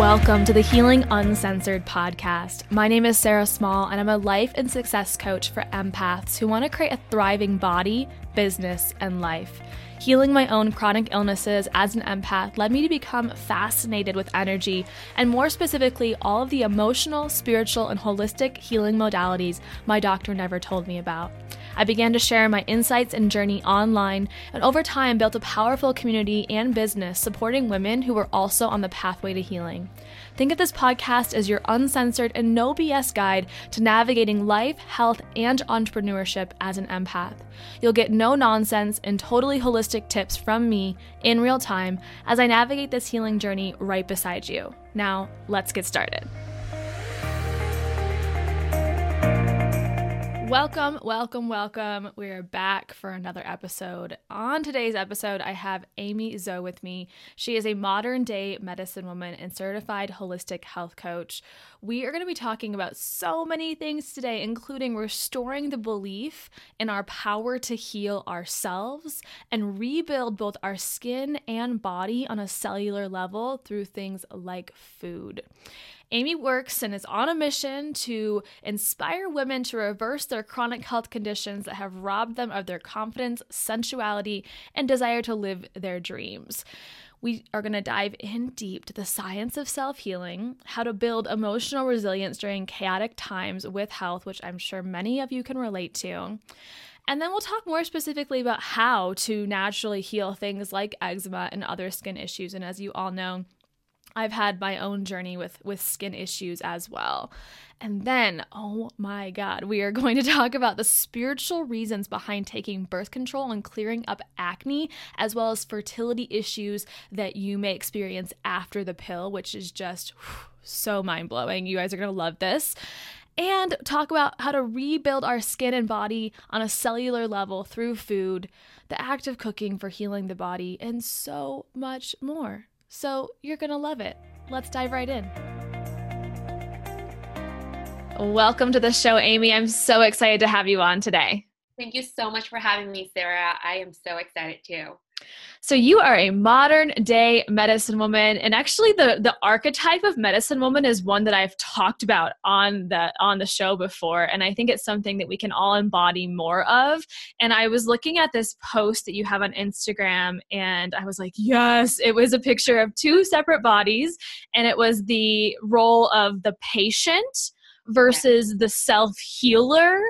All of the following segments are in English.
Welcome to the Healing Uncensored podcast. My name is Sarah Small, and I'm a life and success coach for empaths who want to create a thriving body, business, and life. Healing my own chronic illnesses as an empath led me to become fascinated with energy, and more specifically, all of the emotional, spiritual, and holistic healing modalities my doctor never told me about. I began to share my insights and journey online, and over time built a powerful community and business supporting women who were also on the pathway to healing. Think of this podcast as your uncensored and no BS guide to navigating life, health, and entrepreneurship as an empath. You'll get no nonsense and totally holistic tips from me in real time as I navigate this healing journey right beside you. Now, let's get started. Welcome, welcome, welcome. We are back for another episode. On today's episode, I have Amy Zhou with me. She is a modern day medicine woman and certified holistic health coach. We are going to be talking about so many things today, including restoring the belief in our power to heal ourselves and rebuild both our skin and body on a cellular level through things like food. Amy works and is on a mission to inspire women to reverse their chronic health conditions that have robbed them of their confidence, sensuality, and desire to live their dreams. We are going to dive in deep to the science of self healing, how to build emotional resilience during chaotic times with health, which I'm sure many of you can relate to. And then we'll talk more specifically about how to naturally heal things like eczema and other skin issues. And as you all know, I've had my own journey with with skin issues as well. And then, oh my god, we are going to talk about the spiritual reasons behind taking birth control and clearing up acne as well as fertility issues that you may experience after the pill, which is just whew, so mind-blowing. You guys are going to love this and talk about how to rebuild our skin and body on a cellular level through food, the act of cooking for healing the body, and so much more. So you're going to love it. Let's dive right in. Welcome to the show, Amy. I'm so excited to have you on today. Thank you so much for having me, Sarah. I am so excited too. So you are a modern day medicine woman and actually the the archetype of medicine woman is one that I've talked about on the on the show before and I think it's something that we can all embody more of. And I was looking at this post that you have on Instagram and I was like yes. It was a picture of two separate bodies and it was the role of the patient versus the self healer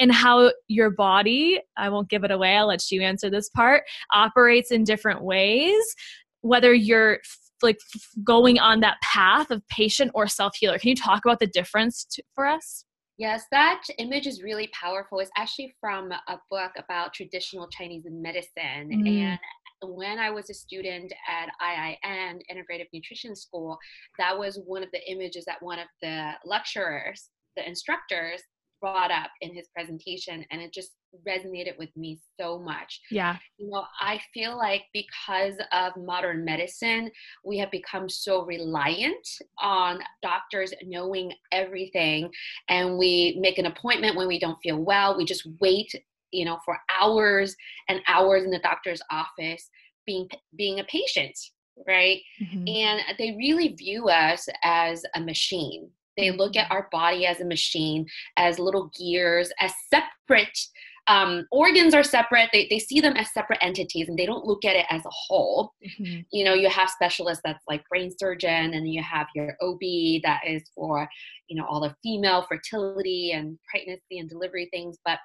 and how your body, I won't give it away, I'll let you answer this part, operates in different ways, whether you're like going on that path of patient or self healer. Can you talk about the difference to, for us? Yes, that image is really powerful. It's actually from a book about traditional Chinese medicine. Mm. And when I was a student at IIN, Integrative Nutrition School, that was one of the images that one of the lecturers, the instructors, brought up in his presentation and it just resonated with me so much. Yeah. You know, I feel like because of modern medicine, we have become so reliant on doctors knowing everything and we make an appointment when we don't feel well, we just wait, you know, for hours and hours in the doctor's office being being a patient, right? Mm-hmm. And they really view us as a machine they look at our body as a machine, as little gears, as separate. Um, organs are separate. They, they see them as separate entities and they don't look at it as a whole. Mm-hmm. You know, you have specialists that's like brain surgeon and you have your OB that is for, you know, all the female fertility and pregnancy and delivery things, but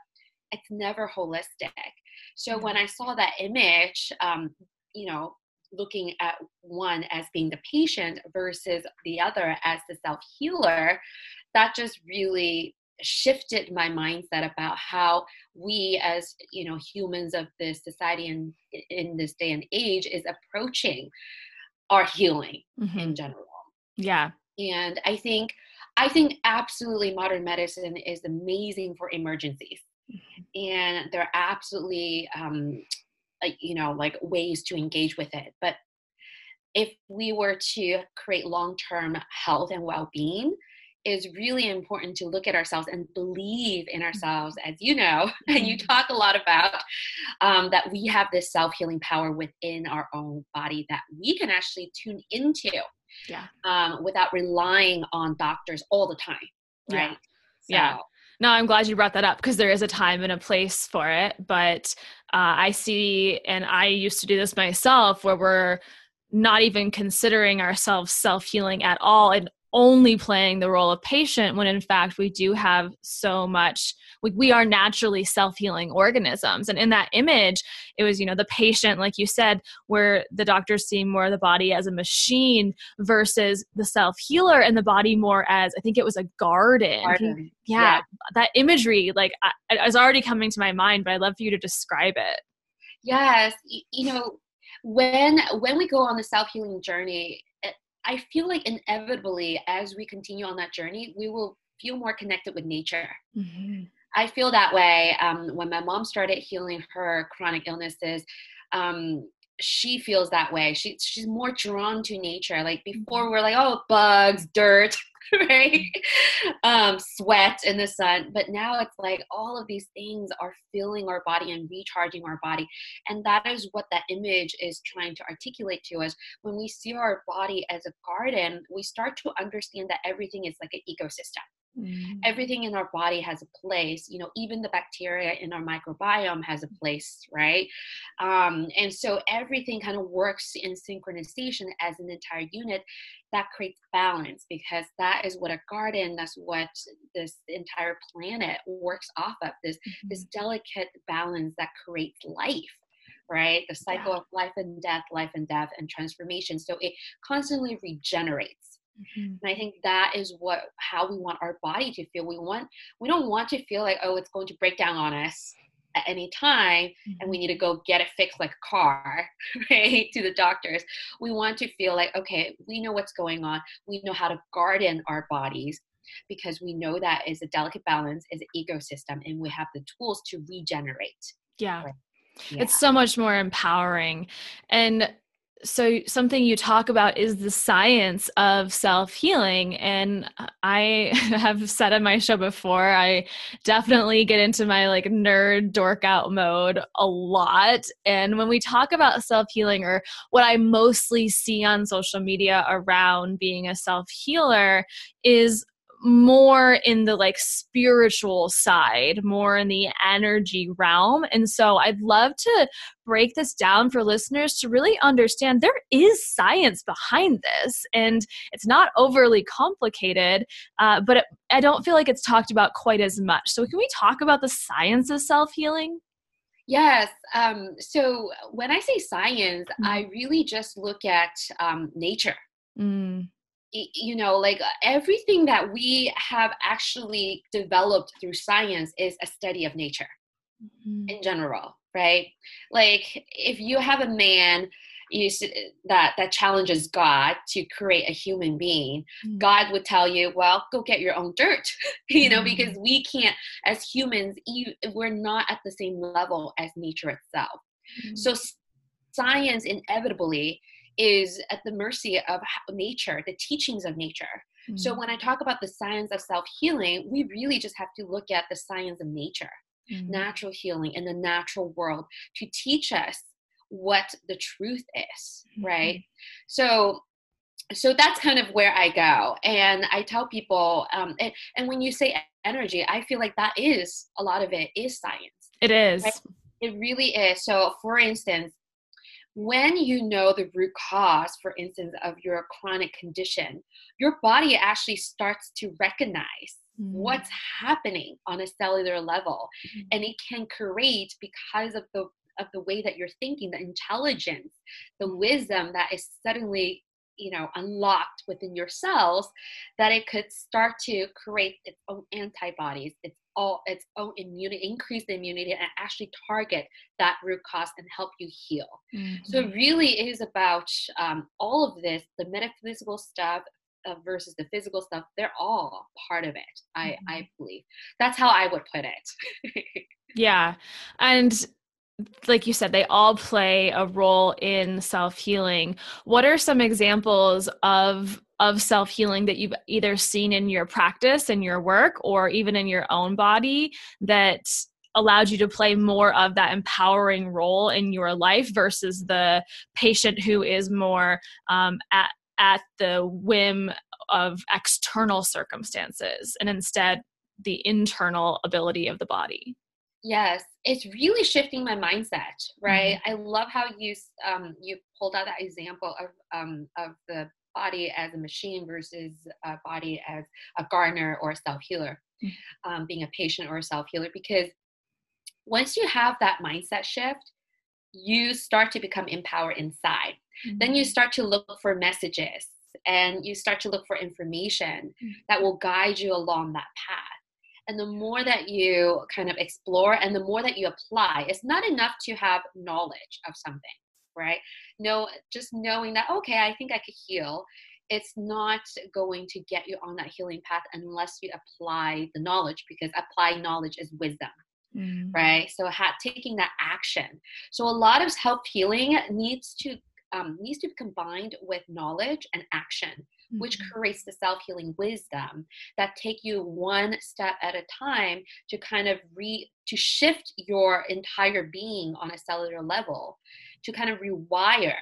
it's never holistic. So when I saw that image, um, you know, looking at one as being the patient versus the other as the self healer, that just really shifted my mindset about how we as you know humans of this society and in this day and age is approaching our healing mm-hmm. in general yeah and i think i think absolutely modern medicine is amazing for emergencies mm-hmm. and they're absolutely um, you know like ways to engage with it but if we were to create long-term health and well-being is really important to look at ourselves and believe in ourselves as you know and you mm-hmm. talk a lot about um, that we have this self-healing power within our own body that we can actually tune into yeah. um, without relying on doctors all the time right yeah, so, yeah. No, I'm glad you brought that up because there is a time and a place for it. But uh, I see, and I used to do this myself, where we're not even considering ourselves self healing at all and only playing the role of patient when in fact we do have so much we, we are naturally self-healing organisms. And in that image it was you know the patient like you said where the doctors see more of the body as a machine versus the self-healer and the body more as i think it was a garden, garden. Yeah, yeah, that imagery like I, is already coming to my mind but i'd love for you to describe it. Yes. You know when when we go on the self-healing journey i feel like inevitably as we continue on that journey we will feel more connected with nature mm-hmm. i feel that way um, when my mom started healing her chronic illnesses um, she feels that way. She, she's more drawn to nature. Like before, mm-hmm. we're like, oh, bugs, dirt, right? Um, sweat in the sun. But now it's like all of these things are filling our body and recharging our body. And that is what that image is trying to articulate to us. When we see our body as a garden, we start to understand that everything is like an ecosystem. Mm. Everything in our body has a place, you know, even the bacteria in our microbiome has a place, right? Um, and so everything kind of works in synchronization as an entire unit that creates balance because that is what a garden, that's what this entire planet works off of this, mm-hmm. this delicate balance that creates life right? The cycle yeah. of life and death, life and death, and transformation. So it constantly regenerates. Mm-hmm. And I think that is what how we want our body to feel. We want we don't want to feel like oh it's going to break down on us at any time mm-hmm. and we mm-hmm. need to go get it fixed like a car, right? To the doctors. We want to feel like okay, we know what's going on. We know how to garden our bodies because we know that is a delicate balance, is an ecosystem, and we have the tools to regenerate. Yeah. Right? yeah. It's so much more empowering. And so something you talk about is the science of self-healing and i have said on my show before i definitely get into my like nerd dork out mode a lot and when we talk about self-healing or what i mostly see on social media around being a self-healer is more in the like spiritual side, more in the energy realm. And so I'd love to break this down for listeners to really understand there is science behind this and it's not overly complicated, uh, but it, I don't feel like it's talked about quite as much. So, can we talk about the science of self healing? Yes. Um, so when I say science, mm. I really just look at um, nature. Mm you know like everything that we have actually developed through science is a study of nature mm-hmm. in general right like if you have a man you that that challenges god to create a human being mm-hmm. god would tell you well go get your own dirt you know mm-hmm. because we can't as humans we're not at the same level as nature itself mm-hmm. so science inevitably is at the mercy of nature, the teachings of nature. Mm-hmm. So when I talk about the science of self healing, we really just have to look at the science of nature, mm-hmm. natural healing in the natural world to teach us what the truth is, mm-hmm. right? So so that's kind of where I go. And I tell people, um, and, and when you say energy, I feel like that is a lot of it is science. It is. Right? It really is. So, for instance, when you know the root cause, for instance, of your chronic condition, your body actually starts to recognize mm. what's happening on a cellular level. Mm. And it can create, because of the of the way that you're thinking, the intelligence, the wisdom that is suddenly you know unlocked within your cells that it could start to create its own antibodies its all its own immunity increase the immunity and actually target that root cause and help you heal mm-hmm. so it really is about um, all of this the metaphysical stuff uh, versus the physical stuff they're all part of it i mm-hmm. i believe that's how i would put it yeah and like you said, they all play a role in self healing. What are some examples of of self healing that you've either seen in your practice and your work, or even in your own body that allowed you to play more of that empowering role in your life versus the patient who is more um, at at the whim of external circumstances and instead the internal ability of the body Yes, it's really shifting my mindset, right? Mm-hmm. I love how you um, you pulled out that example of um, of the body as a machine versus a body as a gardener or a self healer, mm-hmm. um, being a patient or a self healer. Because once you have that mindset shift, you start to become empowered inside. Mm-hmm. Then you mm-hmm. start to look for messages and you start to look for information mm. that will guide you along that path and the more that you kind of explore and the more that you apply it's not enough to have knowledge of something right? No just knowing that okay i think i could heal it's not going to get you on that healing path unless you apply the knowledge because applying knowledge is wisdom mm. right? So ha- taking that action. So a lot of self healing needs to um, needs to be combined with knowledge and action mm-hmm. which creates the self-healing wisdom that take you one step at a time to kind of re to shift your entire being on a cellular level to kind of rewire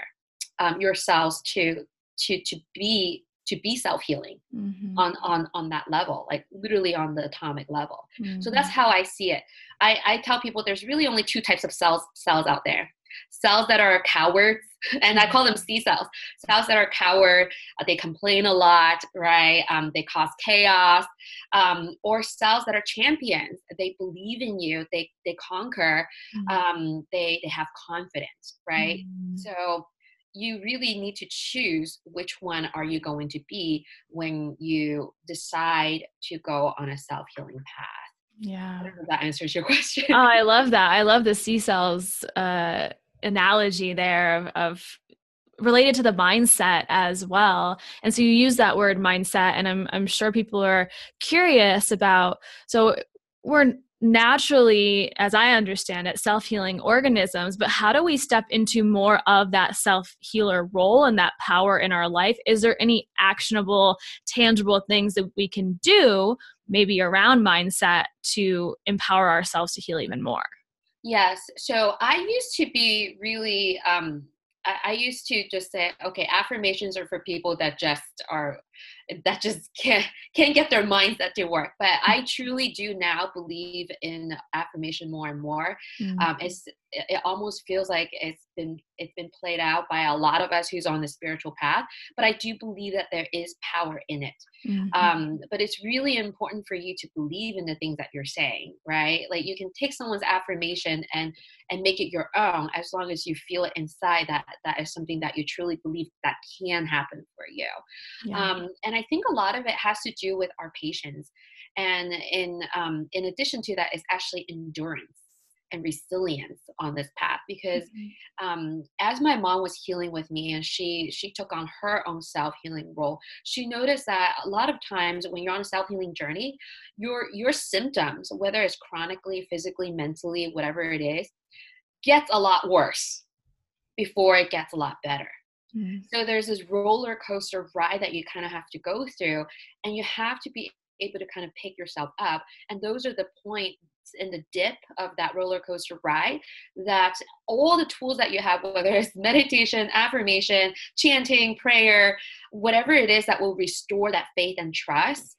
um, your cells to to to be to be self-healing mm-hmm. on on on that level like literally on the atomic level mm-hmm. so that's mm-hmm. how i see it I, I tell people there's really only two types of cells cells out there cells that are cowards and i call them c cells cells that are coward uh, they complain a lot right? Um, they cause chaos um, or cells that are champions they believe in you they they conquer mm. um, they they have confidence right? Mm. so you really need to choose which one are you going to be when you decide to go on a self-healing path. Yeah. that answers your question. Oh i love that. I love the c cells uh analogy there of, of related to the mindset as well. And so you use that word mindset and i'm i'm sure people are curious about so we're naturally as i understand it self-healing organisms but how do we step into more of that self-healer role and that power in our life? Is there any actionable tangible things that we can do maybe around mindset to empower ourselves to heal even more Yes. So I used to be really, um, I, I used to just say, okay, affirmations are for people that just are that just can't can't get their minds that to work but i truly do now believe in affirmation more and more mm-hmm. um, it's it almost feels like it's been it's been played out by a lot of us who's on the spiritual path but i do believe that there is power in it. Mm-hmm. um, but it's really important for you to believe in the things that you're saying right? Like you can take someone's affirmation and and make it your own as long as you feel it inside that that is something that you truly believe that can happen for you. Yeah. um, and i think a lot of it has to do with our patience. And in um, in addition to that is actually endurance and resilience on this path because mm-hmm. um, as my mom was healing with me and she she took on her own self-healing role she noticed that a lot of times when you're on a self-healing journey your your symptoms whether it's chronically physically mentally whatever it is gets a lot worse before it gets a lot better mm-hmm. so there's this roller coaster ride that you kind of have to go through and you have to be able to kind of pick yourself up and those are the point in the dip of that roller coaster ride that all the tools that you have whether it's meditation affirmation chanting prayer whatever it is that will restore that faith and trust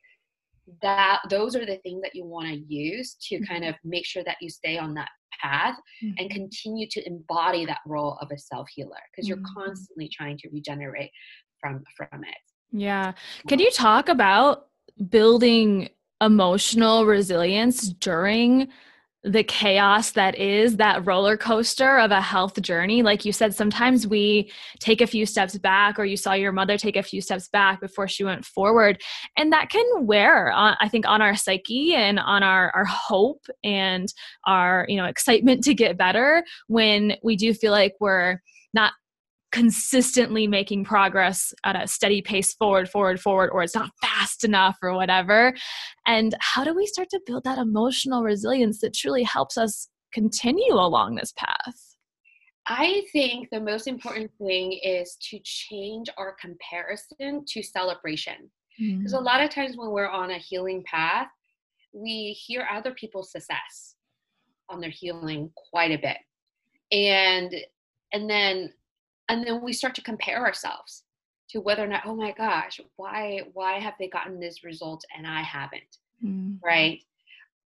that those are the things that you want to use to kind mm-hmm. of make sure that you stay on that path mm-hmm. and continue to embody that role of a self healer because you're mm-hmm. constantly trying to regenerate from from it yeah can you talk about building emotional resilience during the chaos that is that roller coaster of a health journey. Like you said, sometimes we take a few steps back, or you saw your mother take a few steps back before she went forward. And that can wear, on, I think, on our psyche and on our, our hope and our, you know, excitement to get better when we do feel like we're not consistently making progress at a steady pace forward, forward, forward, or it's not fast enough or whatever. And how do we start to build that emotional resilience that truly helps us continue along this path? I think the most important thing is to change our comparison to celebration. Because mm. a lot of times when we're on a healing path, we hear other people's success on their healing quite a bit. And and then and then we start to compare ourselves to whether or not oh my gosh why why have they gotten this result and i haven't mm. right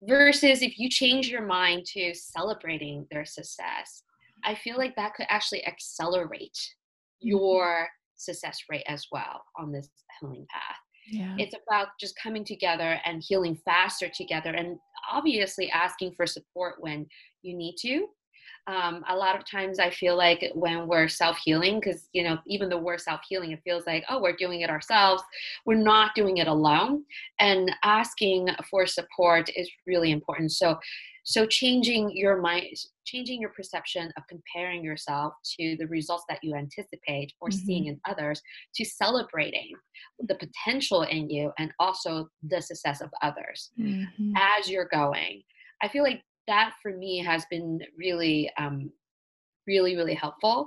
versus if you change your mind to celebrating their success i feel like that could actually accelerate mm-hmm. your success rate as well on this healing path yeah. It's about just coming together and healing faster together and obviously asking for support when you need to um, a lot of times I feel like when we're self healing, because, you know, even though we're self healing, it feels like, oh, we're doing it ourselves. We're not doing it alone. And asking for support is really important. So, so changing your mind, changing your perception of comparing yourself to the results that you anticipate or mm-hmm. seeing in others to celebrating the potential in you and also the success of others mm-hmm. as you're going. I feel like that for me has been really um, really really helpful.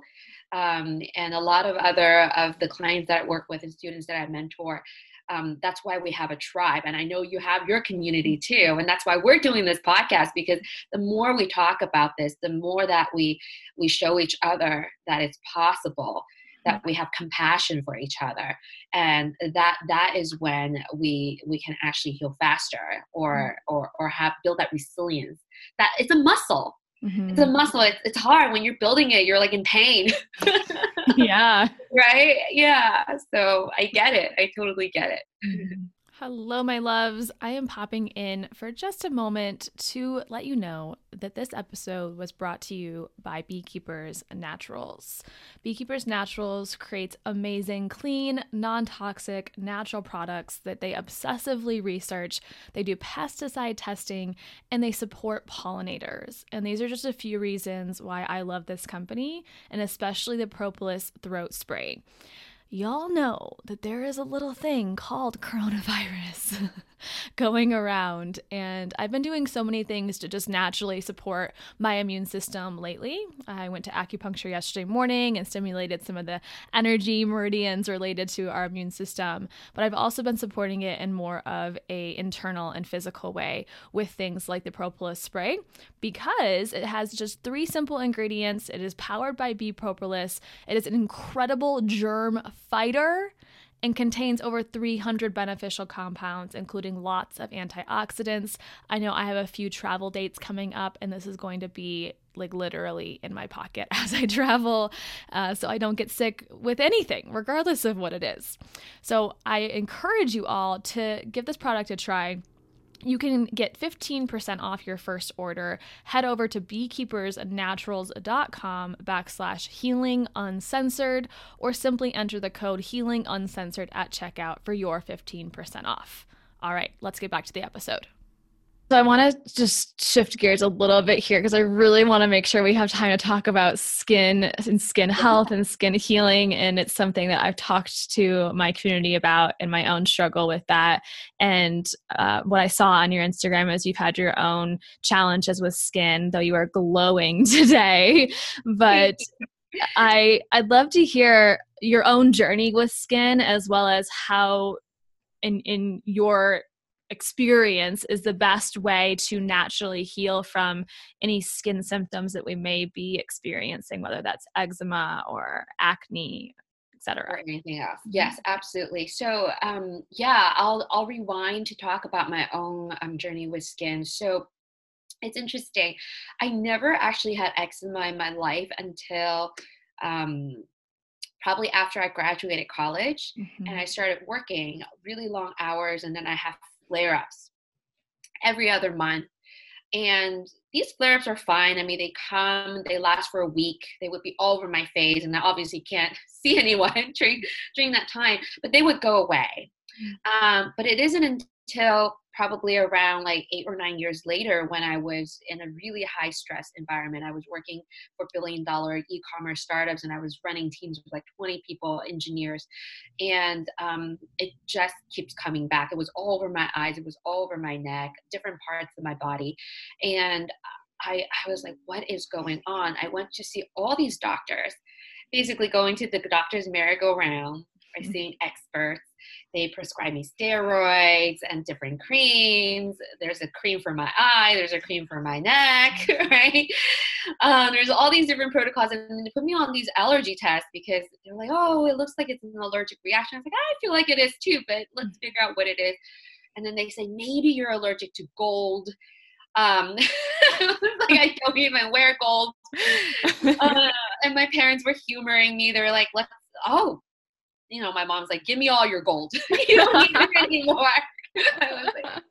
Um, and a lot of other of the clients that i work with and students that i mentor um, that's why we have a tribe. And i know you have your community too and that's why we're doing this podcast because the more we talk about this the more that we we show each other that it's possible that we have compassion for each other. And that that is when we we can actually heal faster or mm. or or have build that resilience. That it's a muscle. Mm-hmm. it's a muscle. It's, it's hard. When you're building it you're like in pain. Yeah. Right? Yeah. So i get it. I totally get it. Mm-hmm. Hello, my loves. I am popping in for just a moment to let you know that this episode was brought to you by Beekeepers Naturals. Beekeepers Naturals creates amazing, clean, non toxic, natural products that they obsessively research. They do pesticide testing and they support pollinators. And these are just a few reasons why I love this company and especially the Propolis throat spray y'all know that there is a little thing called coronavirus going around. And I've been doing so many things to just naturally support my immune system lately. I went to acupuncture yesterday morning and stimulated some of the energy meridians related to our immune system. But I've also been supporting it in more of a internal and physical way with things like the propolis spray because it has just three simple ingredients. It is powered by bee propolis. It is an incredible germ fighter and contains over 300 beneficial compounds, including lots of antioxidants. I know I have a few travel dates coming up, and this is going to be like literally in my pocket as I travel, uh, so I don't get sick with anything, regardless of what it is. So I encourage you all to give this product a try you can get 15% off your first order. Head over to beekeepersnaturals.com backslash healing uncensored or simply enter the code healing uncensored at checkout for your 15% off. All right, let's get back to the episode. So I want to just shift gears a little bit here because I really want to make sure we have time to talk about skin and skin health and skin healing and it's something that I've talked to my community about and my own struggle with that. And uh, what I saw on your Instagram is you've had your own challenges with skin though you are glowing today. But I I'd love to hear your own journey with skin as well as how in in your experience is the best way to naturally heal from any skin symptoms that we may be experiencing, whether that's eczema or acne, etc. Or anything else. Mm-hmm. Yes, absolutely. So, um, yeah, I'll I'll rewind to talk about my own um, journey with skin. So, it's interesting. I never actually had eczema in my life until um, probably after I graduated college mm-hmm. and I started working really long hours and then I have flare ups every other month. And these flare ups are fine. I mean, they come, they last for a week. They would be all over my face, and I obviously can't see anyone during, during that time, but they would go away. Mm. Um, but it isn't until probably around like eight or nine years later when I was in a really high stress environment. I was working for billion dollar e commerce startups and I was running teams with like 20 people, engineers. And um, it just keeps coming back. It was all over my eyes, it was all over my neck, different parts of my body. And I, I was like, what is going on? I went to see all these doctors, basically going to the doctor's merry-go-round, by mm-hmm. seeing experts they prescribe me steroids and different creams. There's a cream for my eye, there's a cream for my neck, right? Um, there's all these different protocols, and they put me on these allergy tests because they're like, oh, it looks like it's an allergic reaction. I was like, I feel like it is too, but let's mm. figure out what it is. And then they say, maybe you're allergic to gold. Um, like I don't even wear gold. Uh, and my parents were humoring me. They were like, let's, oh, you know, my mom's like, give me all your gold. you don't need it anymore. I was like,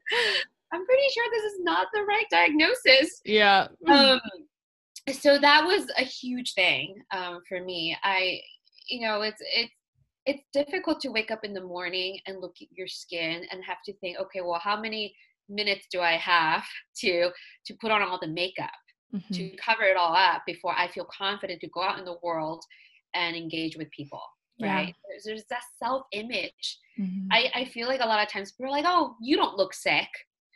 I'm pretty sure this is not the right diagnosis. Yeah. Um, so that was a huge thing um, for me. I, you know, it's it's it's difficult to wake up in the morning and look at your skin and have to think, okay, well, how many minutes do I have to to put on all the makeup mm-hmm. to cover it all up before I feel confident to go out in the world and engage with people right yeah. there's, there's, that self-image mm-hmm. I, I feel like a lot of times people are like oh you don't look sick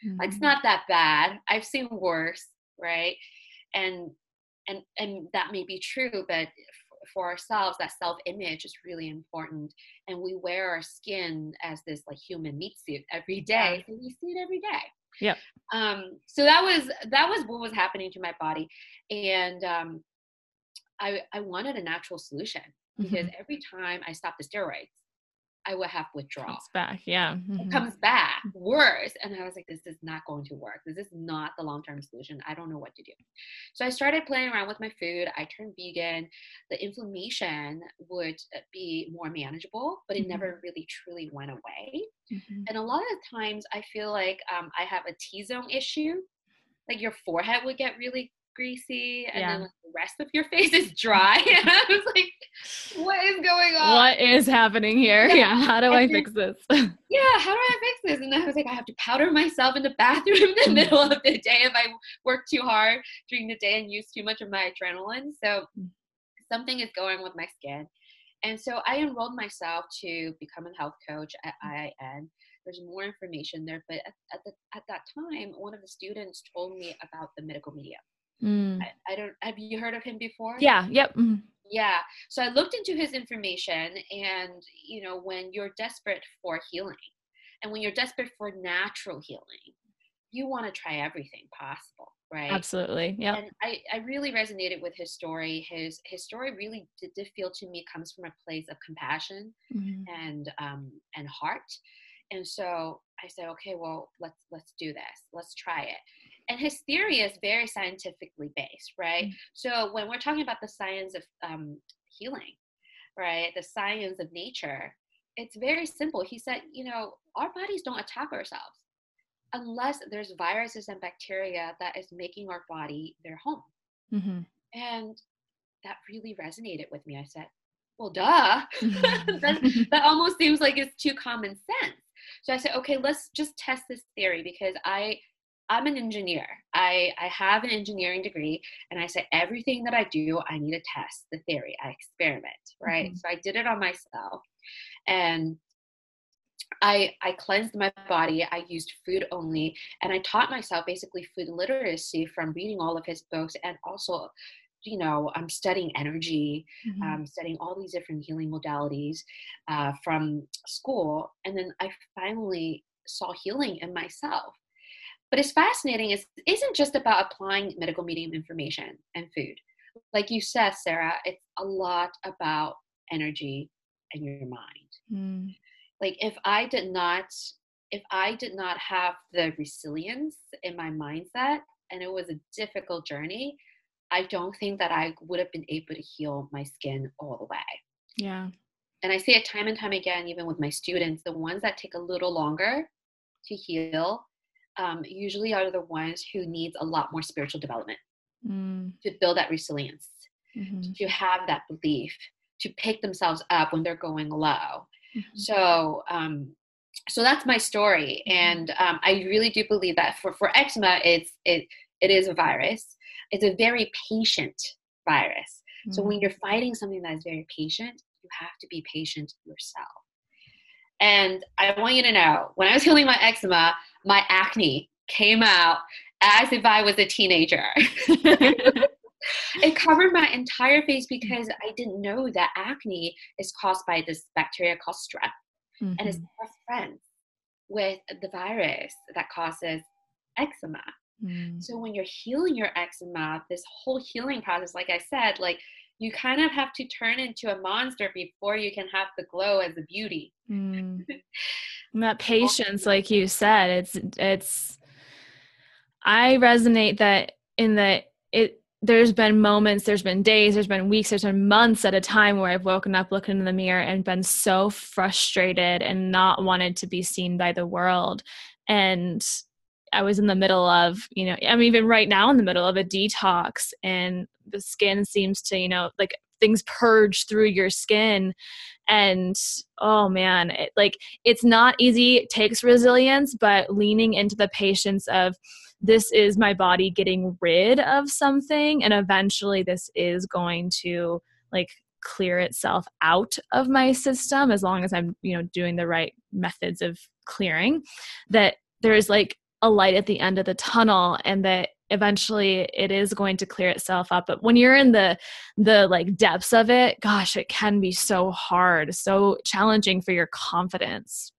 mm-hmm. it's not that bad i've seen worse right and and and that may be true but for ourselves that self-image is really important and we wear our skin as this like human meat suit every day yeah. we see it every day yeah um so that was that was what was happening to my body and um i i wanted a natural solution because mm-hmm. every time I stopped the steroids, I would have withdrawal. Comes back, yeah. Mm-hmm. It comes back worse. And I was like, this is not going to work. This is not the long term solution. I don't know what to do. So I started playing around with my food. I turned vegan. The inflammation would uh, be more manageable, but it mm-hmm. never really truly went away. Mm-hmm. And a lot of times I feel like um, I have a T zone issue. Like your forehead would get really greasy and yeah. then like, the rest of your face is dry. And i was like what is going on? What is happening here? Yeah, yeah. how do and i fix this? Yeah how do i fix this? And i was like i have to powder myself in the bathroom in the middle of the day if i work too hard during the day and use too much of my adrenaline. So something is going with my skin. And so i enrolled myself to become a health coach at mm. iin there's more information there but at, at, the, at that time one of the students told me about the Medical Medium Mm. I, I, don't. Have you heard of him before? Yeah. Yep. Mm. Yeah. So I looked into his information, and you know, when you're desperate for healing, and when you're desperate for natural healing, you want to try everything possible, right absolutely yeah and I, I really resonated with his story his his story really did, did feel to me comes from a place of compassion mm-hmm. and um and heart and so i said okay well let's let's do this let's try it and his theory is very scientifically based right mm-hmm. so when we're talking about the science of um, healing right the science of nature it's very simple he said you know our bodies don't attack ourselves unless there's viruses and bacteria that is making our body their home. Mm-hmm. And that really resonated with me. I said, well, duh. that, that almost seems like it's too common sense. So I said, okay, let's just test this theory because I I'm an engineer. I, I have an engineering degree, and I said everything that I do, I need to test the theory. I experiment, right? Mm-hmm. So I did it on myself, and I, I cleansed my body. I used food only. And I taught myself basically food literacy from reading all of his books and also, you know, I'm studying energy, mm-hmm. um, studying all these different healing modalities uh, from school. And then I finally saw healing in myself. But it's fascinating, it isn't just about applying medical medium information and food. Like you said, Sarah, it's a lot about energy and your mind. Mm like if i did not if i did not have the resilience in my mindset and it was a difficult journey i don't think that i would have been able to heal my skin all the way yeah and i see it time and time again even with my students the ones that take a little longer to heal um, usually are the ones who needs a lot more spiritual development mm. to build that resilience mm-hmm. to have that belief to pick themselves up when they're going low Mm-hmm. So, um, so that's my story, mm-hmm. and um, I really do believe that for for eczema, it's it it is a virus. It's a very patient virus. Mm-hmm. So when mm-hmm. you're fighting something that is very patient, you have to be patient yourself. And I want you to know, when I was healing my eczema, my acne came out as if I was a teenager. it covered my entire face because I didn't know that acne is caused by this bacteria called strep, mm-hmm. and it's mm-hmm. friends with the virus that causes eczema. Mm. So when you're healing your eczema, this whole healing process, like I said, like you kind of have to turn into a monster before you can have the glow as a beauty. Mm. that patience, like you said, it's it's. I resonate that in that it there's been moments, there's been days, there's been weeks, there's been months at a time where I've woken up looking in the mirror and been so frustrated and not wanted to be seen by the world. And I was in the middle of, you know, I'm even right now in the middle of a detox and the skin seems to, you know, like things purge through your skin and oh man it, like it's not easy. It takes resilience but leaning into the patience of this is my body getting rid of something and eventually this is going to like clear itself out of my system as long as i'm you know doing the right methods of clearing that there's like a light at the end of the tunnel and that eventually it is going to clear itself up but when you're in the the like depths of it gosh it can be so hard so challenging for your confidence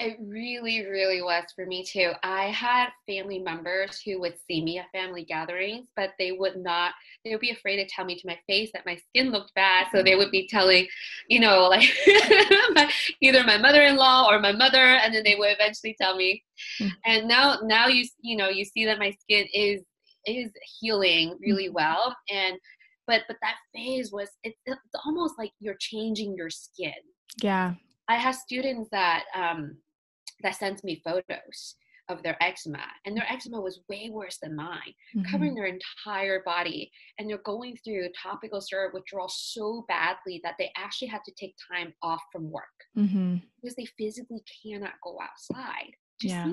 it really, really was for me too. I had family members who would see me at family gatherings, but they would not, they would be afraid to tell me to my face that my skin looked bad. So they would be telling, you know, like either my mother in law or my mother, and then they would eventually tell me. Mm. And now, now you, you know, you see that my skin is, is healing really mm. well. And, but, but that phase was, it's, it's almost like you're changing your skin. Yeah. I have students that, um, that sent me photos of their eczema and their eczema was way worse than mine mm-hmm. covering their entire body and they're going through topical steroid withdrawal so badly that they actually had to take time off from work mm-hmm. because they physically cannot go outside yeah.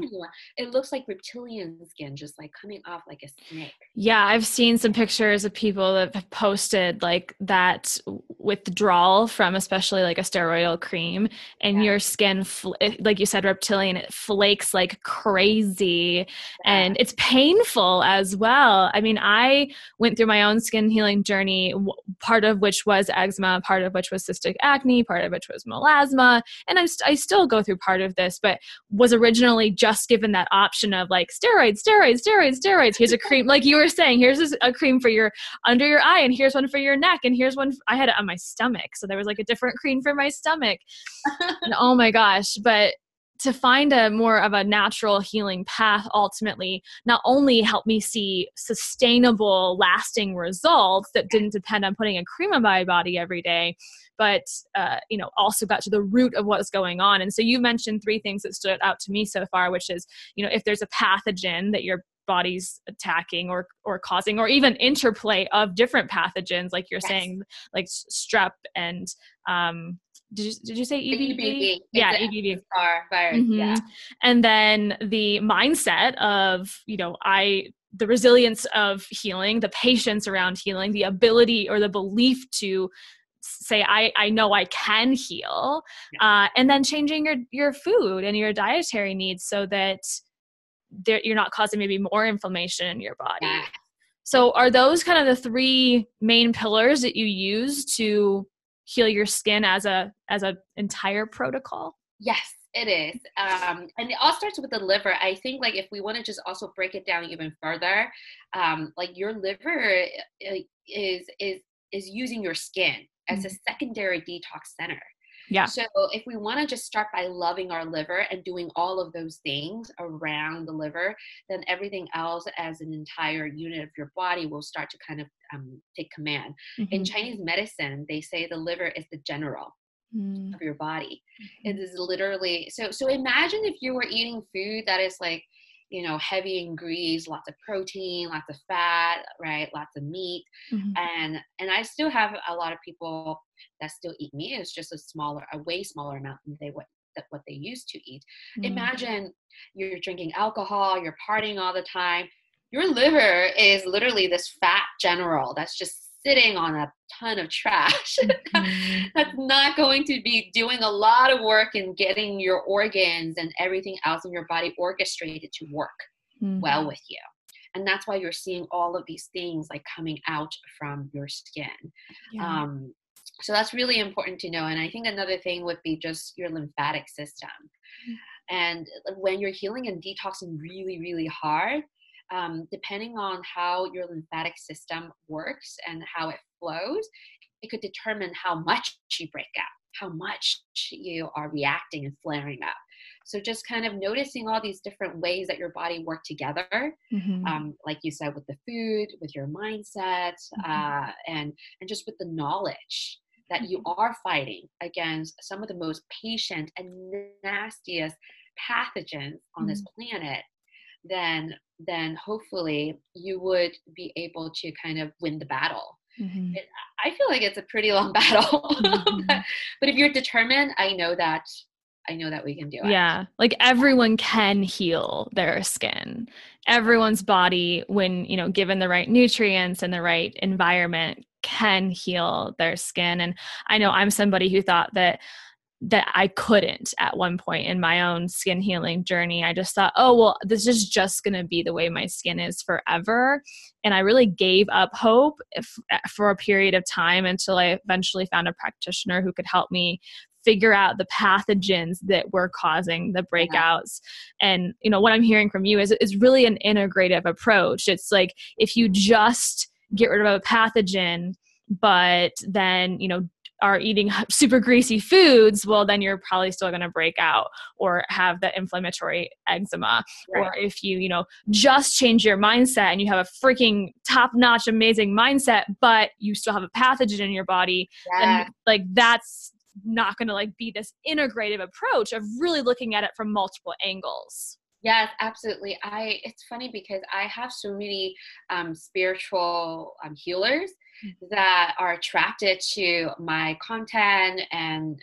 It looks like reptilian skin, just like coming off like a snake. Yeah, I've seen some pictures of people that have posted like that withdrawal from especially like a steroidal cream and yeah. your skin fl- like you said reptilian it flakes like crazy yeah. and it's painful as well i mean i went through my own skin healing journey part of which was eczema part of which was cystic acne part of which was melasma and I'm st- i still go through part of this but was originally just given that option of like steroids steroids steroids steroids here's a cream like you were saying here's a cream for your under your eye and here's one for your neck and here's one i had it on my stomach. So there was like a different cream for my stomach. and, oh my gosh. But to find a more of a natural healing path ultimately not only helped me see sustainable lasting results that didn't depend on putting a cream on my body every day but uh, you know also got to the root of what's going on and so you mentioned three things that stood out to me so far which is you know if there's a pathogen that you're body's attacking or or causing or even interplay of different pathogens like you're yes. saying like strep and um did you, did you say EBV? EBV. Yeah, EBV. virus. Mm-hmm. Yeah. And then the mindset of, you know, I the resilience of healing, the patience around healing, the ability or the belief to say I I know I can heal, yeah. uh, and then changing your your food and your dietary needs so that you're not causing maybe more inflammation in your body. So are those kind of the three main pillars that you use to heal your skin as a as an entire protocol? Yes, it is. Um, and it all starts with the liver. I think like if we want to just also break it down even further, um, like your liver uh, is is is using your skin as a mm-hmm. secondary detox center. Yeah. So if we want to just start by loving our liver and doing all of those things around the liver, then everything else as an entire unit of your body will start to kind of um, take command. Mm-hmm. In Chinese medicine, they say the liver is the general. Mm. of your body mm-hmm. it is literally so so imagine if you were eating food that is like you know heavy in grease lots of protein lots of fat right lots of meat mm-hmm. and and i still have a lot of people that still eat meat it's just a smaller a way smaller amount than they what what they used to eat mm-hmm. imagine you're drinking alcohol you're partying all the time your liver is literally this fat general that's just sitting on a ton of trash mm-hmm. that's not going to be doing a lot of work in getting your organs and everything else in your body orchestrated to work mm-hmm. well with you and that's why you're seeing all of these things like coming out from your skin yeah. um, so that's really important to know and i think another thing would be just your lymphatic system mm-hmm. and when you're healing and detoxing really really hard um, depending on how your lymphatic system works and how it flows, it could determine how much you break out, how much you are reacting and flaring up. So just kind of noticing all these different ways that your body work together, mm-hmm. um, like you said, with the food, with your mindset, mm-hmm. uh, and and just with the knowledge that you mm-hmm. are fighting against some of the most patient and nastiest pathogens on mm-hmm. this planet then then hopefully you would be able to kind of win the battle. Mm-hmm. It, I feel like it's a pretty long battle, mm-hmm. but if you're determined, I know that I know that we can do it. Yeah. Like everyone can heal their skin. Everyone's body, when, you know, given the right nutrients and the right environment, can heal their skin. And I know I'm somebody who thought that that I couldn't at one point in my own skin healing journey. I just thought, oh, well, this is just going to be the way my skin is forever. And I really gave up hope if, eh, for a period of time until I eventually found a practitioner who could help me figure out the pathogens that were causing the breakouts and you know what i'm hearing from you is is really an integrative approach it's like if you just get rid of a pathogen but then you know are eating super greasy foods, well, then you're probably still going to break out or have the inflammatory eczema. Right. Or if you, you know, just change your mindset and you have a freaking top notch, amazing mindset, but you still have a pathogen in your body, yeah. then like that's not going to like be this integrative approach of really looking at it from multiple angles. Yes, absolutely. I it's funny because I have so many um, spiritual um, healers that are attracted to my content and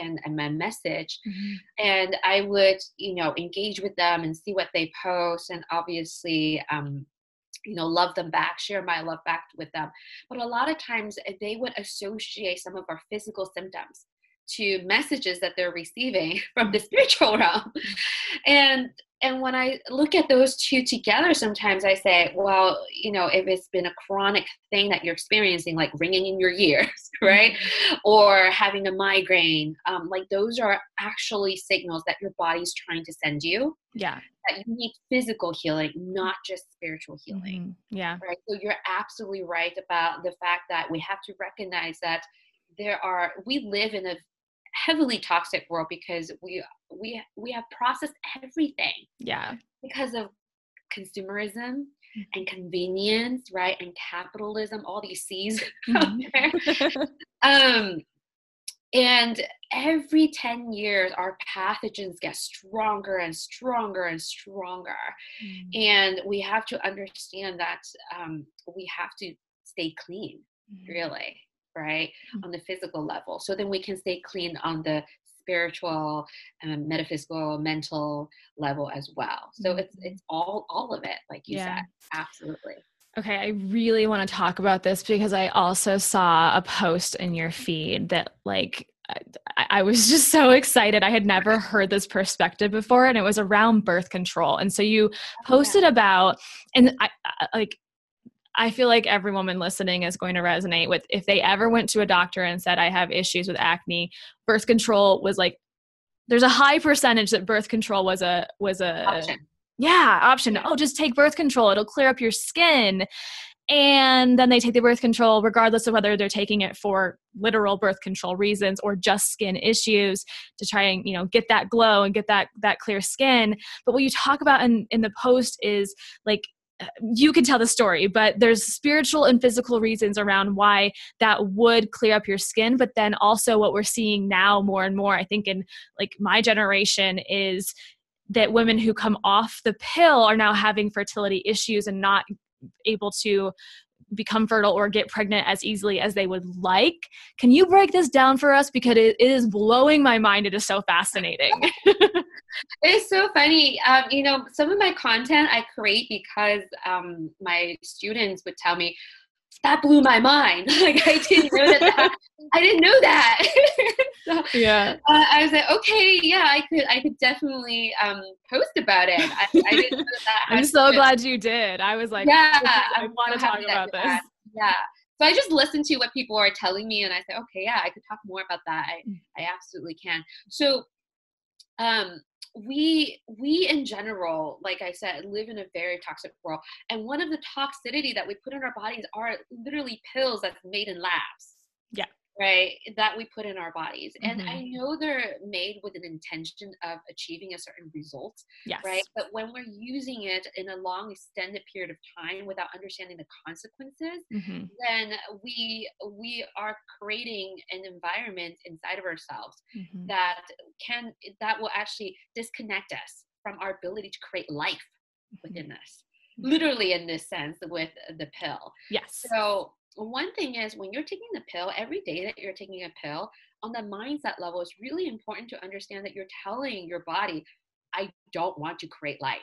and, and my message mm-hmm. and i would you know engage with them and see what they post and obviously um, you know love them back share my love back with them but a lot of times eh, they would associate some of our physical symptoms to messages that they're receiving from the spiritual realm and and when i look at those two together sometimes i say well you know if it's been a chronic thing that you're experiencing like ringing in your ears right mm-hmm. or having a migraine um, like those are actually signals that your body's trying to send you yeah that you need physical healing not just spiritual healing mm-hmm. yeah right so you're absolutely right about the fact that we have to recognize that there are we live in a heavily toxic world because we we we have processed everything yeah because of consumerism and convenience right and capitalism all these c's mm-hmm. um and every 10 years our pathogens get stronger and stronger and stronger mm-hmm. and we have to understand that um, we have to stay clean mm-hmm. really right mm-hmm. on the physical level so then we can stay clean on the spiritual um, metaphysical mental level as well so mm-hmm. it's it's all all of it like you yeah. said absolutely Okay, I really want to talk about this because I also saw a post in your feed that, like, I, I, was just so excited. I had never heard this perspective before, and it was around birth control. And so you oh, posted about, and I, I like, I feel like every woman listening is going to resonate with if they ever went to a doctor and said, I have issues with acne, birth control was like, there's a high percentage that birth control was a, was a, option. yeah, option. Oh, just take birth control. It'll clear up your skin. And then they take the birth control, regardless of whether they're taking it for literal birth control reasons or just skin issues to try and, you know, get that glow and get that, that clear skin. But what you talk about in, in the post is like you can tell the story, but there's spiritual and physical reasons around why that would clear up your skin. But then also, what we're seeing now more and more, I think, in like my generation, is that women who come off the pill are now having fertility issues and not able to become fertile or get pregnant as easily as they would like. Can you break this down for us? Because it is blowing my mind. It is so fascinating. it's so funny. Um, you know, some of my content I create because um, my students would tell me, that blew my mind. like I didn't know that. that I didn't know that. so, yeah. Uh, I was like, okay, yeah, I could, I could definitely um, post about it. I, I didn't know that. I'm so glad you did. I was like, yeah, I, want to talk about this. That. Yeah. So I just listen to what people are telling me, and I say, okay, yeah, I could talk more about that. I, mm. I absolutely can. So, um, we we in general like i said live in a very toxic world and one of the toxicity that we put in our bodies are literally pills that's made in labs. Yeah right that we put in our bodies mm-hmm. and i mm-hmm. know they're made with an intention of achieving a certain result yes. right but when we're using it in a long extended period of time without understanding the consequences mm-hmm. then we we are creating an environment inside of ourselves mm-hmm. that can that will actually disconnect us from our ability to create life mm-hmm. within us mm-hmm. literally in this sense with the pill yes so one thing is when you're taking the pill, every day that you're taking a pill, on the mindset level, it's really important to understand that you're telling your body, I don't want to create life.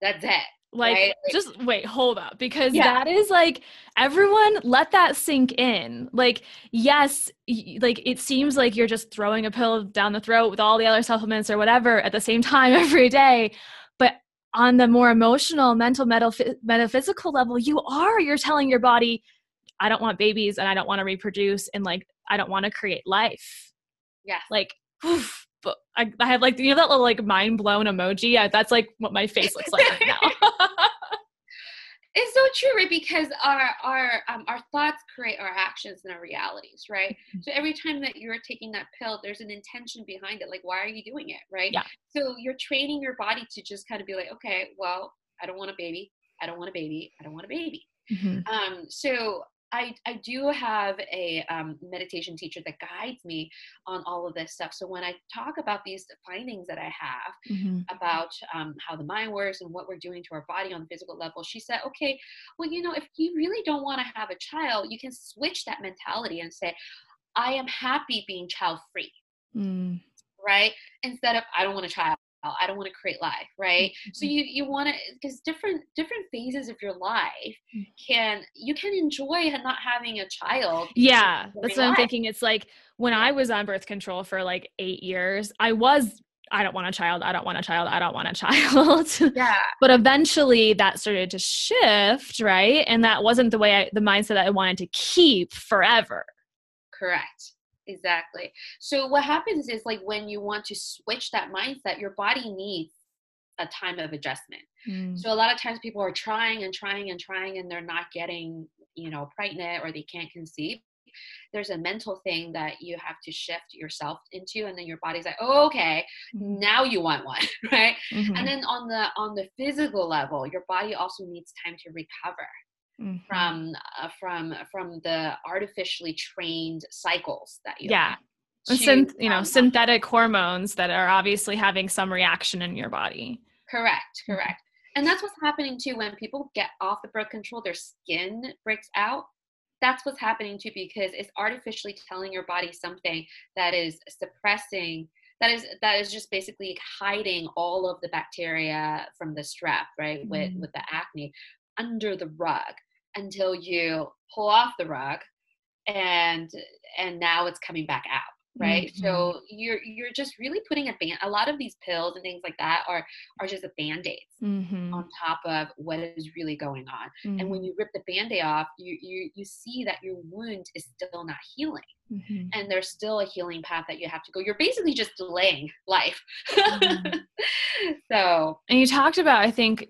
That's it. Like, right? just wait, hold up, because yeah. that is like everyone let that sink in. Like, yes, like it seems like you're just throwing a pill down the throat with all the other supplements or whatever at the same time every day. On the more emotional, mental, metaphysical level, you are. You're telling your body, I don't want babies and I don't want to reproduce and like I don't want to create life. Yeah. Like, oof, but I, I have like you know that little like mind blown emoji. I, that's like what my face looks like right now. it's so true right? Because our our um, our thoughts create our actions and our realities right? Mm-hmm. so every time that you're taking that pill there's an intention behind it like why are you doing it? Right? Yeah. So you're training your body to just kind of be like okay well i don't want a baby. I don't want a baby. I don't want a baby. Mm-hmm. um so I, I do have a um, meditation teacher that guides me on all of this stuff. So when I talk about these findings that I have mm-hmm. about um, how the mind works and what we're doing to our body on the physical level, she said, okay, well, you know, if you really don't want to have a child, you can switch that mentality and say, I am happy being child free. Mm. Right? Instead of, I don't want a child. I don't want to create life, right? Mm-hmm. So you you want to because different different phases of your life mm. can you can enjoy not having a child. Yeah, that's what life. I'm thinking. It's like when I was on birth control for like eight years, I was I don't want a child, I don't want a child, I don't want a child. Yeah. but eventually that started to shift, right? And that wasn't the way I, the mindset that I wanted to keep forever. Correct. Exactly. So what happens is like when you want to switch that mindset, your body needs a time of adjustment. Mm. So a lot of times people are trying and trying and trying and they're not getting, you know, pregnant or they can't conceive. There's a mental thing that you have to shift yourself into and then your body's like, "Oh, okay, mm. now you want one." right? Mm-hmm. And then on the on the physical level, your body also needs time to recover mm-hmm. from uh, from from the artificially trained cycles that you yeah Synth, you know synthetic hormones that are obviously having some reaction in your body correct mm-hmm. correct and that's what's happening too when people get off the birth control their skin breaks out that's what's happening too because it's artificially telling your body something that is suppressing that is that is just basically hiding all of the bacteria from the strep right mm-hmm. with with the acne under the rug until you pull off the rug and and now it's coming back out right mm-hmm. so you're you're just really putting a band a lot of these pills and things like that are are just a band-aid mm-hmm. on top of what is really going on mm-hmm. and when mm-hmm. you rip the band-aid off you you you see that your wound is still not healing mm-hmm. and there's still a healing path that you have to go you're basically just delaying life mm-hmm. so and you talked about i think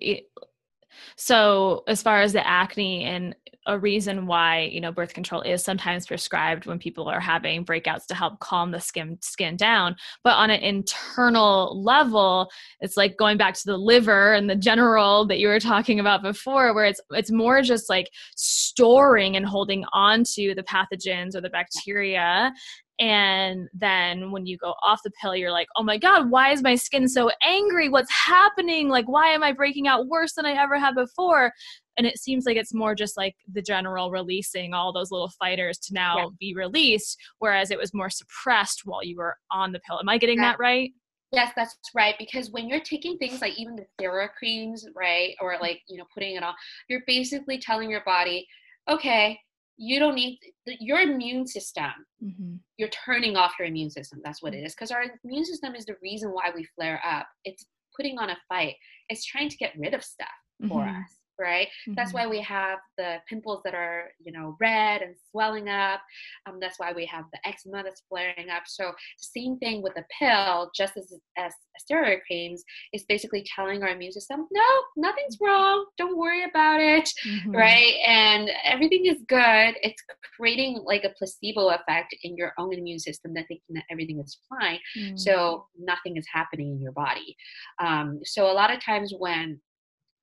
so, as far as the acne and a reason why you know birth control is sometimes prescribed when people are having breakouts to help calm the skin skin down but on an internal level it's like going back to the liver and the general that you were talking about before where it's it's more just like storing and holding on to the pathogens or the bacteria and then when you go off the pill you're like oh my god why is my skin so angry what's happening like why am i breaking out worse than i ever have before and it seems like it's more just like the general releasing all those little fighters to now yeah. be released whereas it was more suppressed while you were on the pill am i getting yeah. that right Yes, that's right. Because when you're taking things like even the steroid creams, right, or like you know putting it on, you're basically telling your body, okay, you don't need your immune system mm-hmm. you're turning off your immune system. That's what it is because our immune system is the reason why we flare up. It's putting on a fight. It's trying to get rid of stuff mm-hmm. for us right? Mm-hmm. That's why we have the pimples that are, you know, red and swelling up. Um, that's why we have the eczema that's flaring up. So same thing with the pill, just as as steroid creams, is basically telling our immune system, no, nothing's mm-hmm. wrong. Don't worry about it, mm-hmm. right? And everything is good. It's creating like a placebo effect in your own immune system that thinking that everything is fine. Mm-hmm. So nothing is happening in your body. Um, so a lot of times when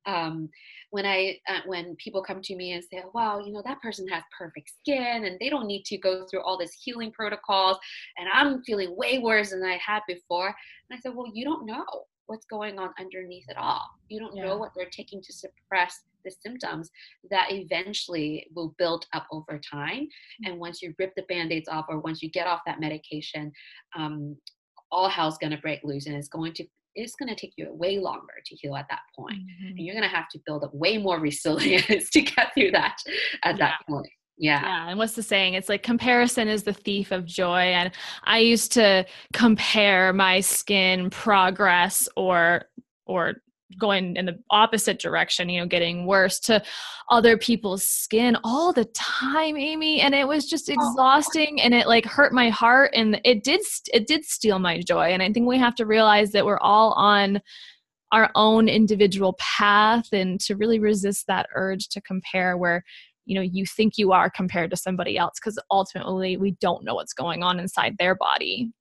um, when I uh, when people come to me and say, "Wow, you know that person has perfect skin and they don't need to go through all this healing protocols," and I'm feeling way worse than I had before, and I said, "Well, you don't know what's going on underneath it all. You don't yeah. know what they're taking to suppress the symptoms that eventually will build up over time. Mm-hmm. And once you rip the band-aids off, or once you get off that medication." Um, all hell's going to break loose and it's going to it's going to take you way longer to heal at that point. Mm-hmm. and you're going to have to build up way more resilience to get through that at yeah. that point yeah. Yeah. And what's the saying? It's like comparison is the thief of joy. And I used to compare my skin progress or or going in the opposite direction, you know, getting worse to other people's skin all the time, Amy, and it was just oh. exhausting and it like hurt my heart and it did it did steal my joy. And I think we have to realize that we're all on our own individual path and to really resist that urge to compare where you know you think you are compared to somebody else because ultimately we don't know what's going on inside their body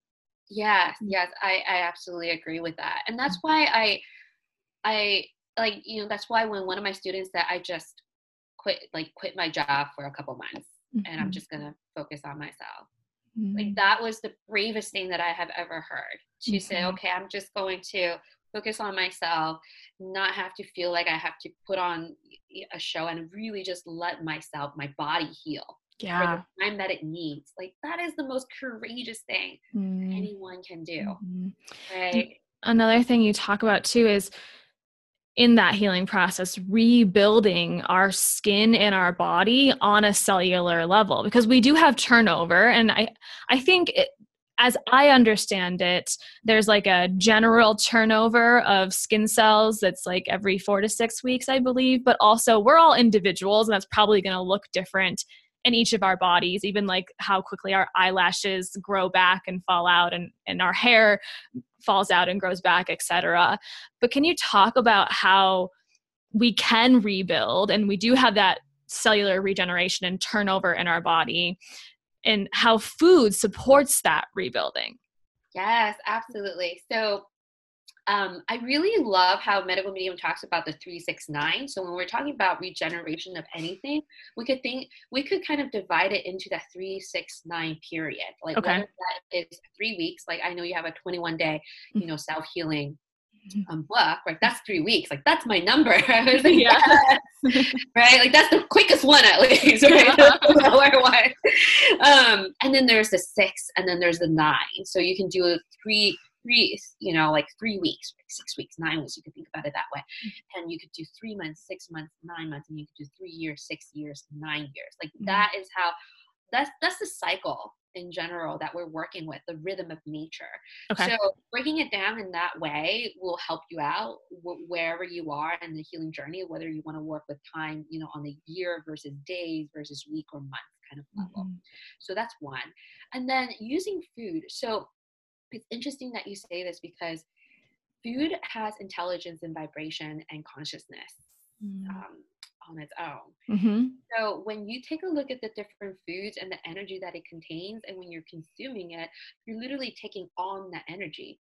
yes yes I, I absolutely agree with that and that's why i I like you know that's why when one of my students that I just quit like quit my job for a couple months mm-hmm. and I'm mm-hmm. just gonna focus on myself. Mm-hmm. Like that was the bravest thing that I have ever heard. To mm-hmm. say, okay, I'm just going to focus on myself, not have to feel like I have to put on a show and really just let myself, my body heal. Yeah. For the time that it needs. Like that is the most courageous thing mm-hmm. anyone can do. Mm-hmm. Right another thing you talk about too is in that healing process rebuilding our skin and our body on a cellular level because we do have turnover. And i i think it, as i understand it there's like a general turnover of skin cells that's like every 4 to 6 weeks i believe. But also we're all individuals and that's probably going to look different in each of our bodies even like how quickly our eyelashes grow back and fall out and and our hair falls out and grows back etc but can you talk about how we can rebuild and we do have that cellular regeneration and turnover in our body and how food supports that rebuilding? Yes absolutely. So um, I really love how Medical Medium talks about the 369. So when we're talking about regeneration of anything, we could think we could kind of divide it into that 369 period. Like okay. that is three weeks, like I know you have a 21 day, you mm. know, self healing mm-hmm. um, book, right? That's three weeks. Like that's my number. I was like, yeah. Yes. right? Like that's the quickest one at least, right? one. Um, and then there's the six, and then there's the nine. So you can do a three three, you know, like three weeks, six weeks, nine weeks. You could think about it that way. Mm-hmm. And you could do three months, six months, nine months, and you could do three years, six years, nine years. Like mm-hmm. that is how that's that's the cycle in general that we're working with the rhythm of nature okay. so breaking it down in that way will help you out wherever you are in the healing journey whether you want to work with time you know on the year versus days versus week or month kind of level mm-hmm. so that's one and then using food so it's interesting that you say this because food has intelligence and vibration and consciousness mm. um, on its own. Mm-hmm. So when you take a look at the different foods and the energy that it contains, and when you're consuming it, you're literally taking on that energy.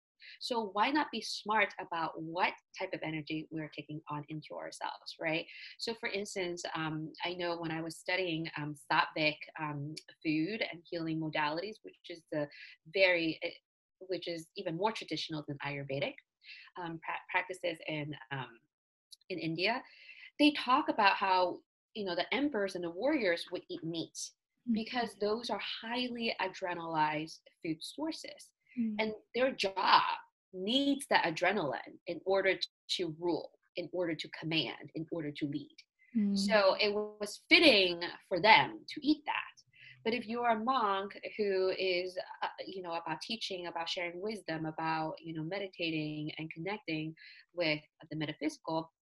So why not be smart about what type of energy we're taking on into ourselves, right? So for instance, um, I know when I was studying um, Sattvic um, food and healing modalities, which is the very which is even more traditional than Ayurvedic um, pra- practices in um, in India, they talk about how you know the emperors and the warriors would eat meat mm-hmm. because those are highly adrenalized food sources, mm-hmm. and their job needs that adrenaline in order to rule, in order to command, in order to lead. Mm-hmm. So it was fitting for them to eat that. But if you're a monk who is, uh, you know, about teaching, about sharing wisdom, about, you know, meditating and connecting with the metaphysical,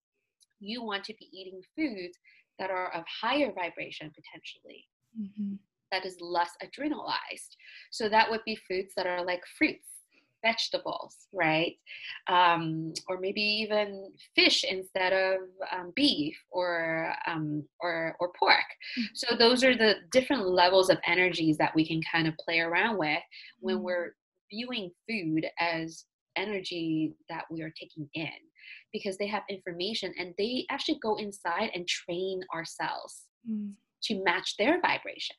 you want to be eating foods that are of higher vibration potentially. Mm-hmm. That is less adrenalized. So that would be foods that are like fruits vegetables, right? Um, or maybe even fish instead of um, beef or, um, or, or pork. Mm-hmm. So those are the different levels of energies that we can kind of play around with when mm-hmm. we're viewing food as energy that we are taking in because they have information and they actually go inside and train ourselves mm. to match their vibration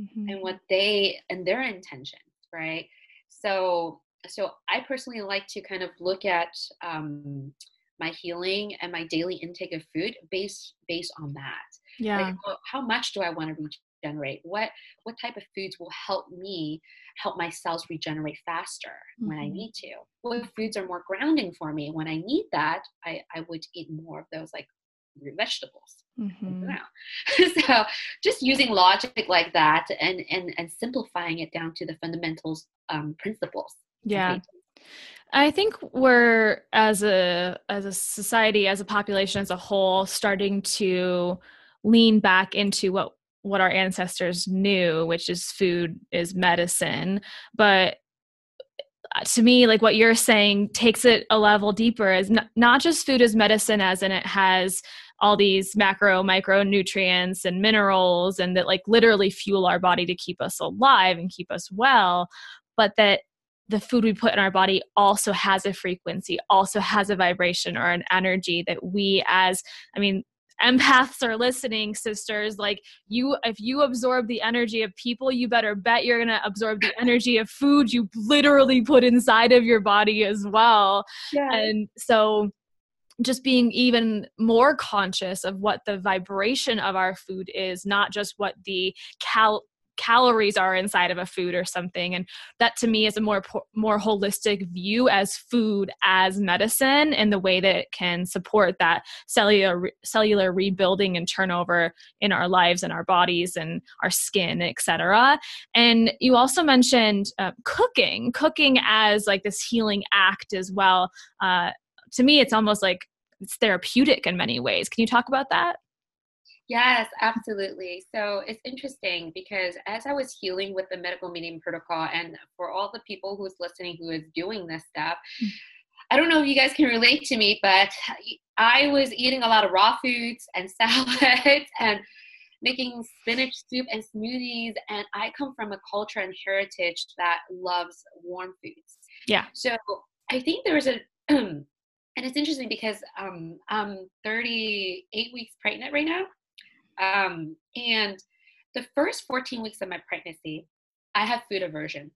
mm-hmm. and what they and their intentions right so so I personally like to kind of look at um, my healing and my daily intake of food based based on that. Yeah. Like, well, how much do I want to regenerate? What what type of foods will help me help my cells regenerate faster mm-hmm. when I mm-hmm. need to? What foods are more grounding for me? When I need that, I, I would eat more of those like vegetables. Mm-hmm. so just using logic like that and, and and simplifying it down to the fundamentals um, principles yeah. I think we're as a as a society, as a population as a whole, starting to lean back into what what our ancestors knew, which is food is medicine. But uh, to me, like what you're saying takes it a level deeper is not, not just food as medicine, as in it has all these macro, micronutrients and minerals, and that like literally fuel our body to keep us alive and keep us well, but that the food we put in our body also has a frequency, also has a vibration or an energy that we, as I mean, empaths are listening, sisters. Like you, if you absorb the energy of people, you better bet you're gonna absorb the energy of food you literally put inside of your body as well. Yeah. And so just being even more conscious of what the vibration of our food is, not just what the cal calories are inside of a food or something. And that to me is a more more holistic view as food as medicine and the way that it can support that cellular cellular rebuilding and turnover in our lives and our bodies and our skin etc and you also mentioned uh, cooking cooking as like this healing act as well. Uh, to me it's almost like it's therapeutic in many ways. Can you talk about that Yes, absolutely. So it's interesting because as I was healing with the Medical Medium protocol, and for all the people who's listening who is doing this stuff, mm. I don't know if you guys can relate to me, but I was eating a lot of raw foods and salads and making spinach soup and smoothies. And I come from a culture and heritage that loves warm foods. Yeah. So I think there was a, and it's interesting because um, I'm 38 weeks pregnant right now. Um, and the first 14 weeks of my pregnancy, I had food aversion.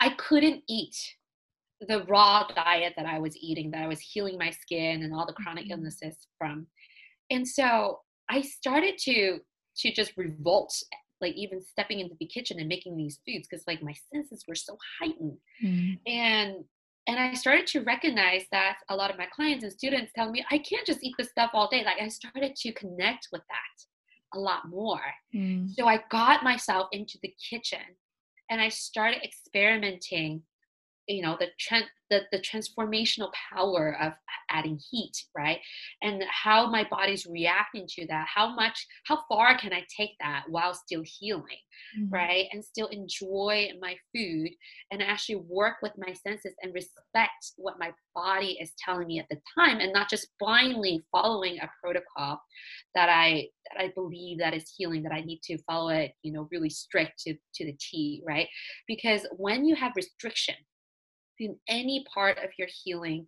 I couldn't eat the raw diet that I was eating, that I was healing my skin and all the chronic mm-hmm. illnesses from. And so I started to to just revolt, like even stepping into the kitchen and making these foods because like my senses were so heightened. Mm. And and I started to recognize that a lot of my clients and students tell me I can't just eat this stuff all day. Like I started to connect with that a lot more. Mm. So I got myself into the kitchen and I started experimenting you know the trend the, the transformational power of adding heat right? And how my body's reacting to that how much how far can i take that while still healing mm-hmm. right? And still enjoy my food and actually work with my senses and respect what my body is telling me at the time and not just blindly following a protocol that i that i believe that is healing that i need to follow it you know really strict to to the t right? Because when you have restriction in any part of your healing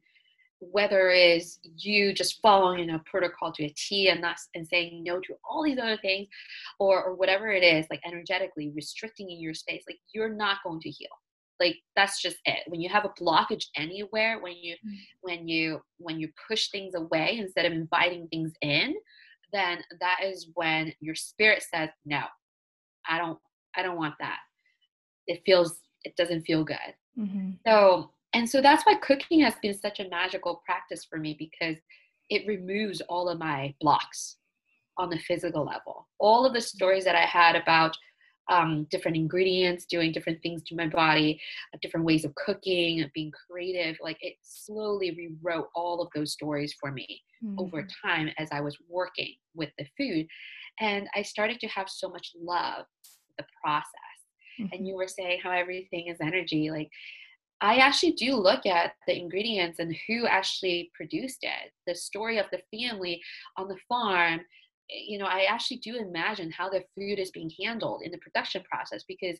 whether it is you just following a protocol to a T and not and saying no to all these other things, or or whatever it is, like energetically restricting in your space, like you're not going to heal. Like that's just it. When you have a blockage anywhere, when you mm-hmm. when you when you push things away instead of inviting things in, then that is when your spirit says, No, I don't I don't want that. It feels it doesn't feel good. Mm-hmm. So, and so that's why cooking has been such a magical practice for me because it removes all of my blocks on the physical level. All of the stories that I had about um, different ingredients, doing different things to my body, uh, different ways of cooking, being creative, like it slowly rewrote all of those stories for me mm-hmm. over time as I was working with the food. And I started to have so much love the process mm-hmm. and you were saying how everything is energy like I actually do look at the ingredients and who actually produced it, the story of the family on the farm. You know, I actually do imagine how the food is being handled in the production process because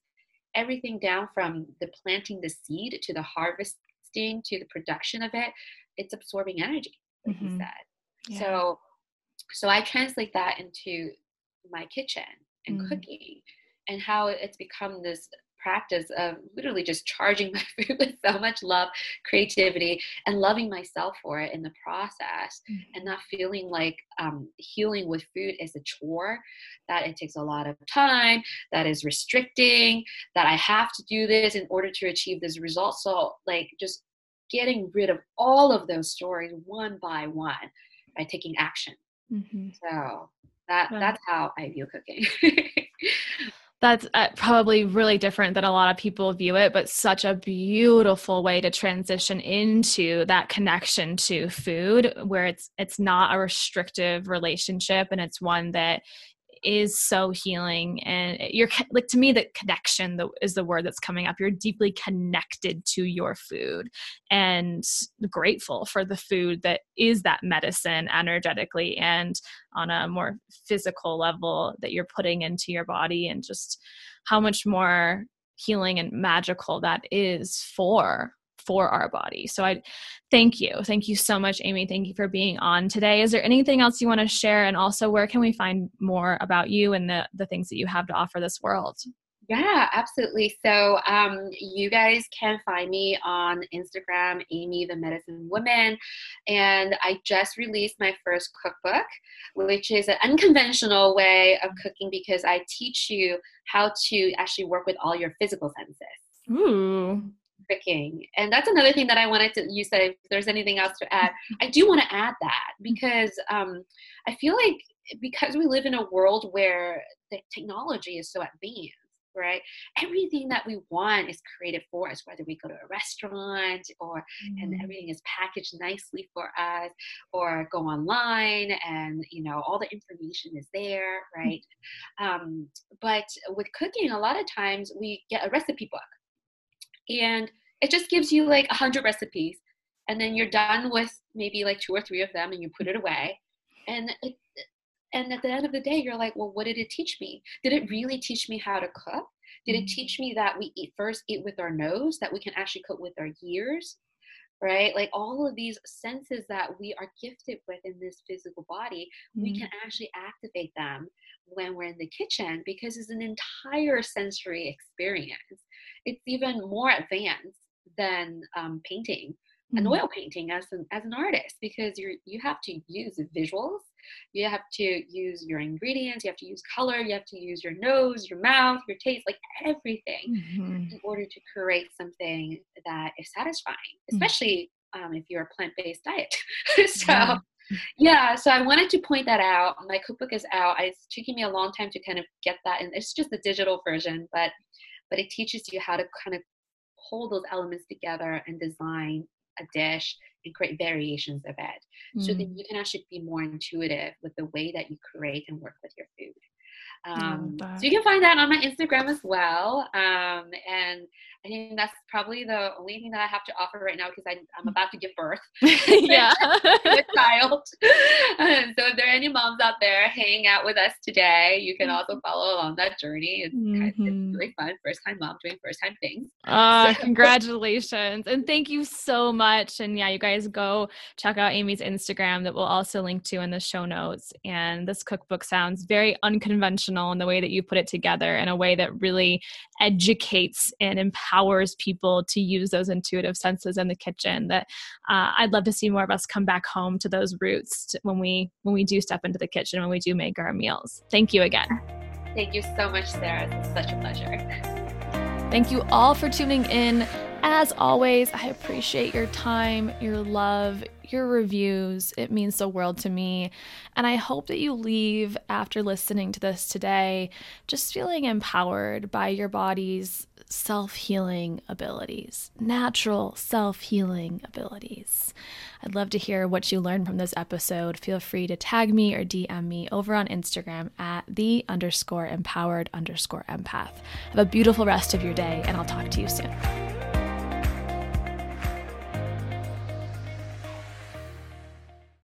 everything down from the planting the seed to the harvesting to the production of it, it's absorbing energy, like mm-hmm. you said. Yeah. So, so I translate that into my kitchen and mm. cooking and how it's become this practice of literally just charging my food with so much love, creativity, and loving myself for it in the process, mm-hmm. and not feeling like um, healing with food is a chore, that it takes a lot of time, that is restricting, that I have to do this in order to achieve this result. So, like, just getting rid of all of those stories one by one by taking action. Mm-hmm. So that that's how I view cooking. that's uh, probably really different than a lot of people view it but such a beautiful way to transition into that connection to food where it's it's not a restrictive relationship and it's one that is so healing and you're like to me the connection is the word that's coming up. You're deeply connected to your food and grateful for the food that is that medicine energetically and on a more physical level that you're putting into your body and just how much more healing and magical that is for for our body. So I thank you. Thank you so much, Amy. Thank you for being on today. Is there anything else you want to share? And also, where can we find more about you and the, the things that you have to offer this world? Yeah, absolutely. So um, you guys can find me on Instagram, Amy the Medicine Woman, and I just released my first cookbook, which is an unconventional way of cooking because I teach you how to actually work with all your physical senses. Ooh. Cooking. And that's another thing that I wanted to, you said if there's anything else to add. I do want to add that because um, I feel like because we live in a world where the technology is so advanced, right? Everything that we want is created for us, whether we go to a restaurant or mm. and everything is packaged nicely for us, or go online and you know all the information is there, mm. right? Um, but with cooking, a lot of times we get a recipe book, and it just gives you like a hundred recipes, and then you're done with maybe like two or three of them, and you put it away, and it, and at the end of the day you're like well what did it teach me? Did it really teach me how to cook? Did it mm-hmm. teach me that we eat first eat with our nose that we can actually cook with our ears? Right? Like all of these senses that we are gifted with in this physical body mm-hmm. we can actually activate them when we're in the kitchen because it's an entire sensory experience. It's even more advanced than um, painting an mm-hmm. oil painting as an as an artist because you you have to use visuals you have to use your ingredients you have to use color you have to use your nose your mouth your taste like everything mm-hmm. in order to create something that is satisfying mm. especially mm-hmm. um, if you're a plant-based diet so yeah. yeah. so I wanted to point that out. My cookbook is out. It's taking me a long time to kind of get that, and it's just the digital version, but but it teaches you how to kind of pull those elements together and design a dish and create variations of it mm. so that you can actually be more intuitive with the way that you create and work with your food. Um, so you can find that on my Instagram as well. Um, and I think that's probably the only thing that I have to offer right now because I'm, I'm about to give birth. yeah. a child. so if there are any moms out there hanging out with us today, you can also mm-hmm. follow along that journey. It's, mm-hmm. kind of, it's mm-hmm. really fun. First time mom doing first time things. Uh, so. congratulations. And thank you so much. And yeah, you guys go check out Amy's Instagram that we'll also link to in the show notes. And this cookbook sounds very unconventional in the way that you put it together in a way that really educates and empowers people to use those intuitive senses in the kitchen that uh, i'd love to see more of us come back home to those roots to, when we when we do step into the kitchen when we do make our meals. Thank you again. Thank you so much sarah. It's such a pleasure. Thank you all for tuning in as always i appreciate your time your love your reviews. It means the world to me. And I hope that you leave after listening to this today just feeling empowered by your body's self healing abilities, natural self healing abilities. I'd love to hear what you learned from this episode. Feel free to tag me or DM me over on Instagram at the underscore empowered underscore empath. Have a beautiful rest of your day, and I'll talk to you soon.